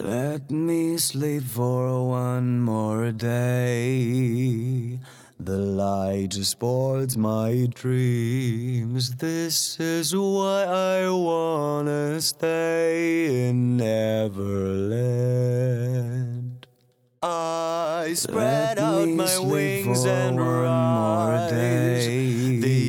Let me sleep for one more day. The light spoils my dreams. This is why I wanna stay in Neverland. I spread Let out my wings and rise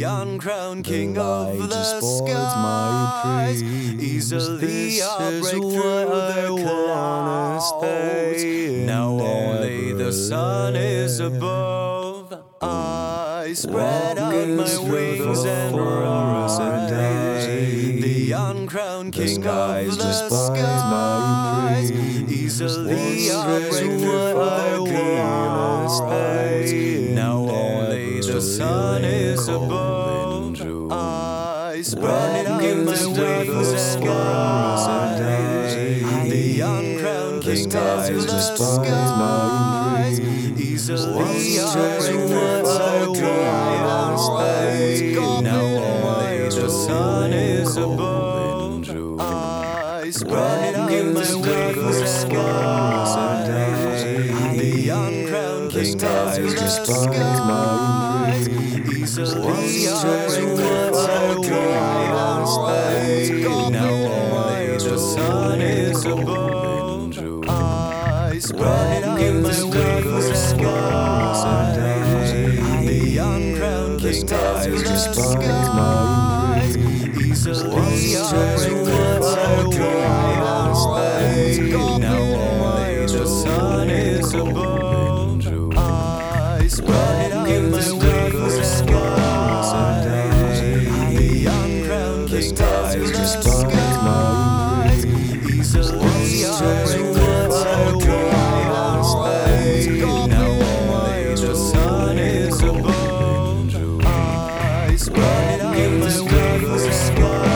the uncrowned king of the skies. Easily I'll break through the clouds. Now only the sun is above. I spread out my wings and rise and The uncrowned king of the skies. my Easily I'll break through the clouds. Now only the sun is above burning in my wings and gone. The uncrowned king of the sky. Rising just despite my easily turning what I dream Now I the sun is above. Eyes bright in the darker sky The uncrowned stars despite my easily turning what I dream Give us, give us, give us,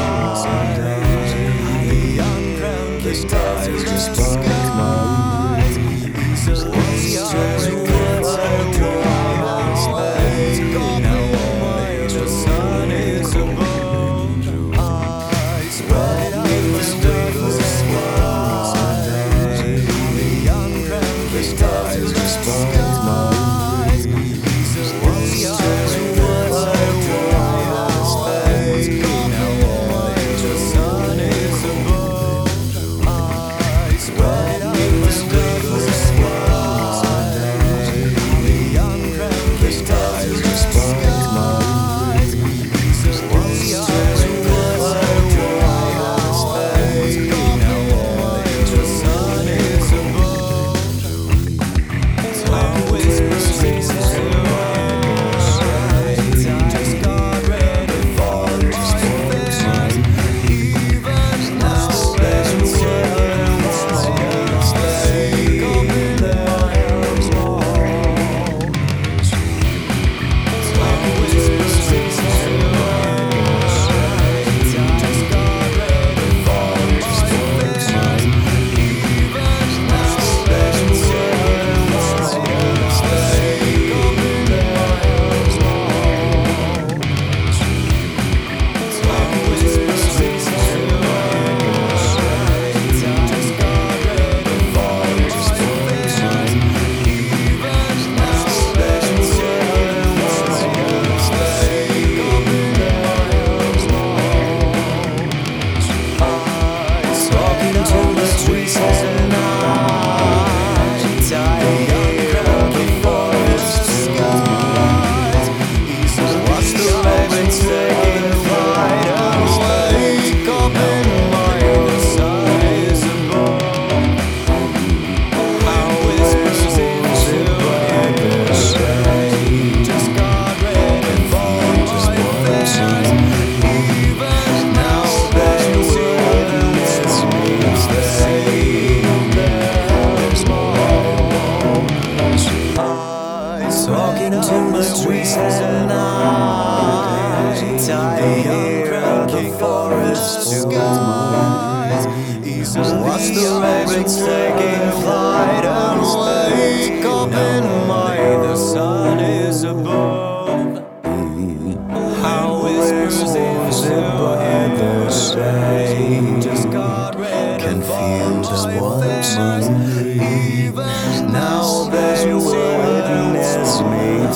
they will witness me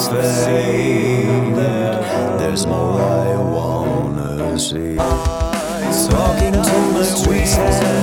fade. There's more I wanna see. Talking to my tweets.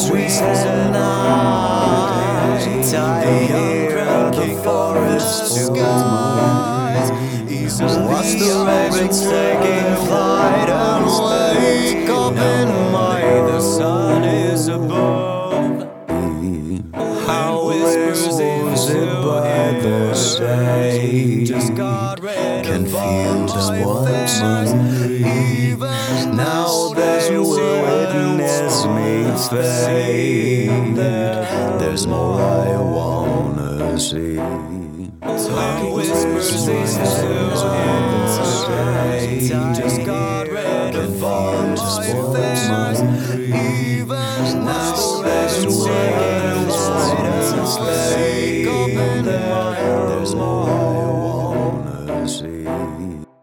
streets. fade. There's more I wanna see. Talking whispers these two hands Just God Divine sports Even now the legends Wake There's more I wanna see.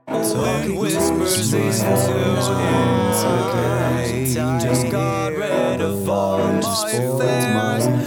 Talking whispers these two hands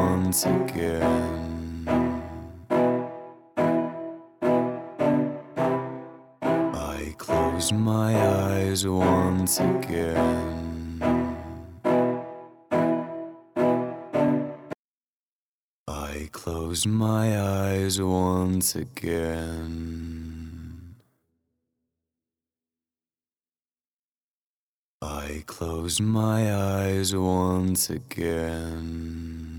once again. I close my eyes once again. I close my eyes once again. I close my eyes once again.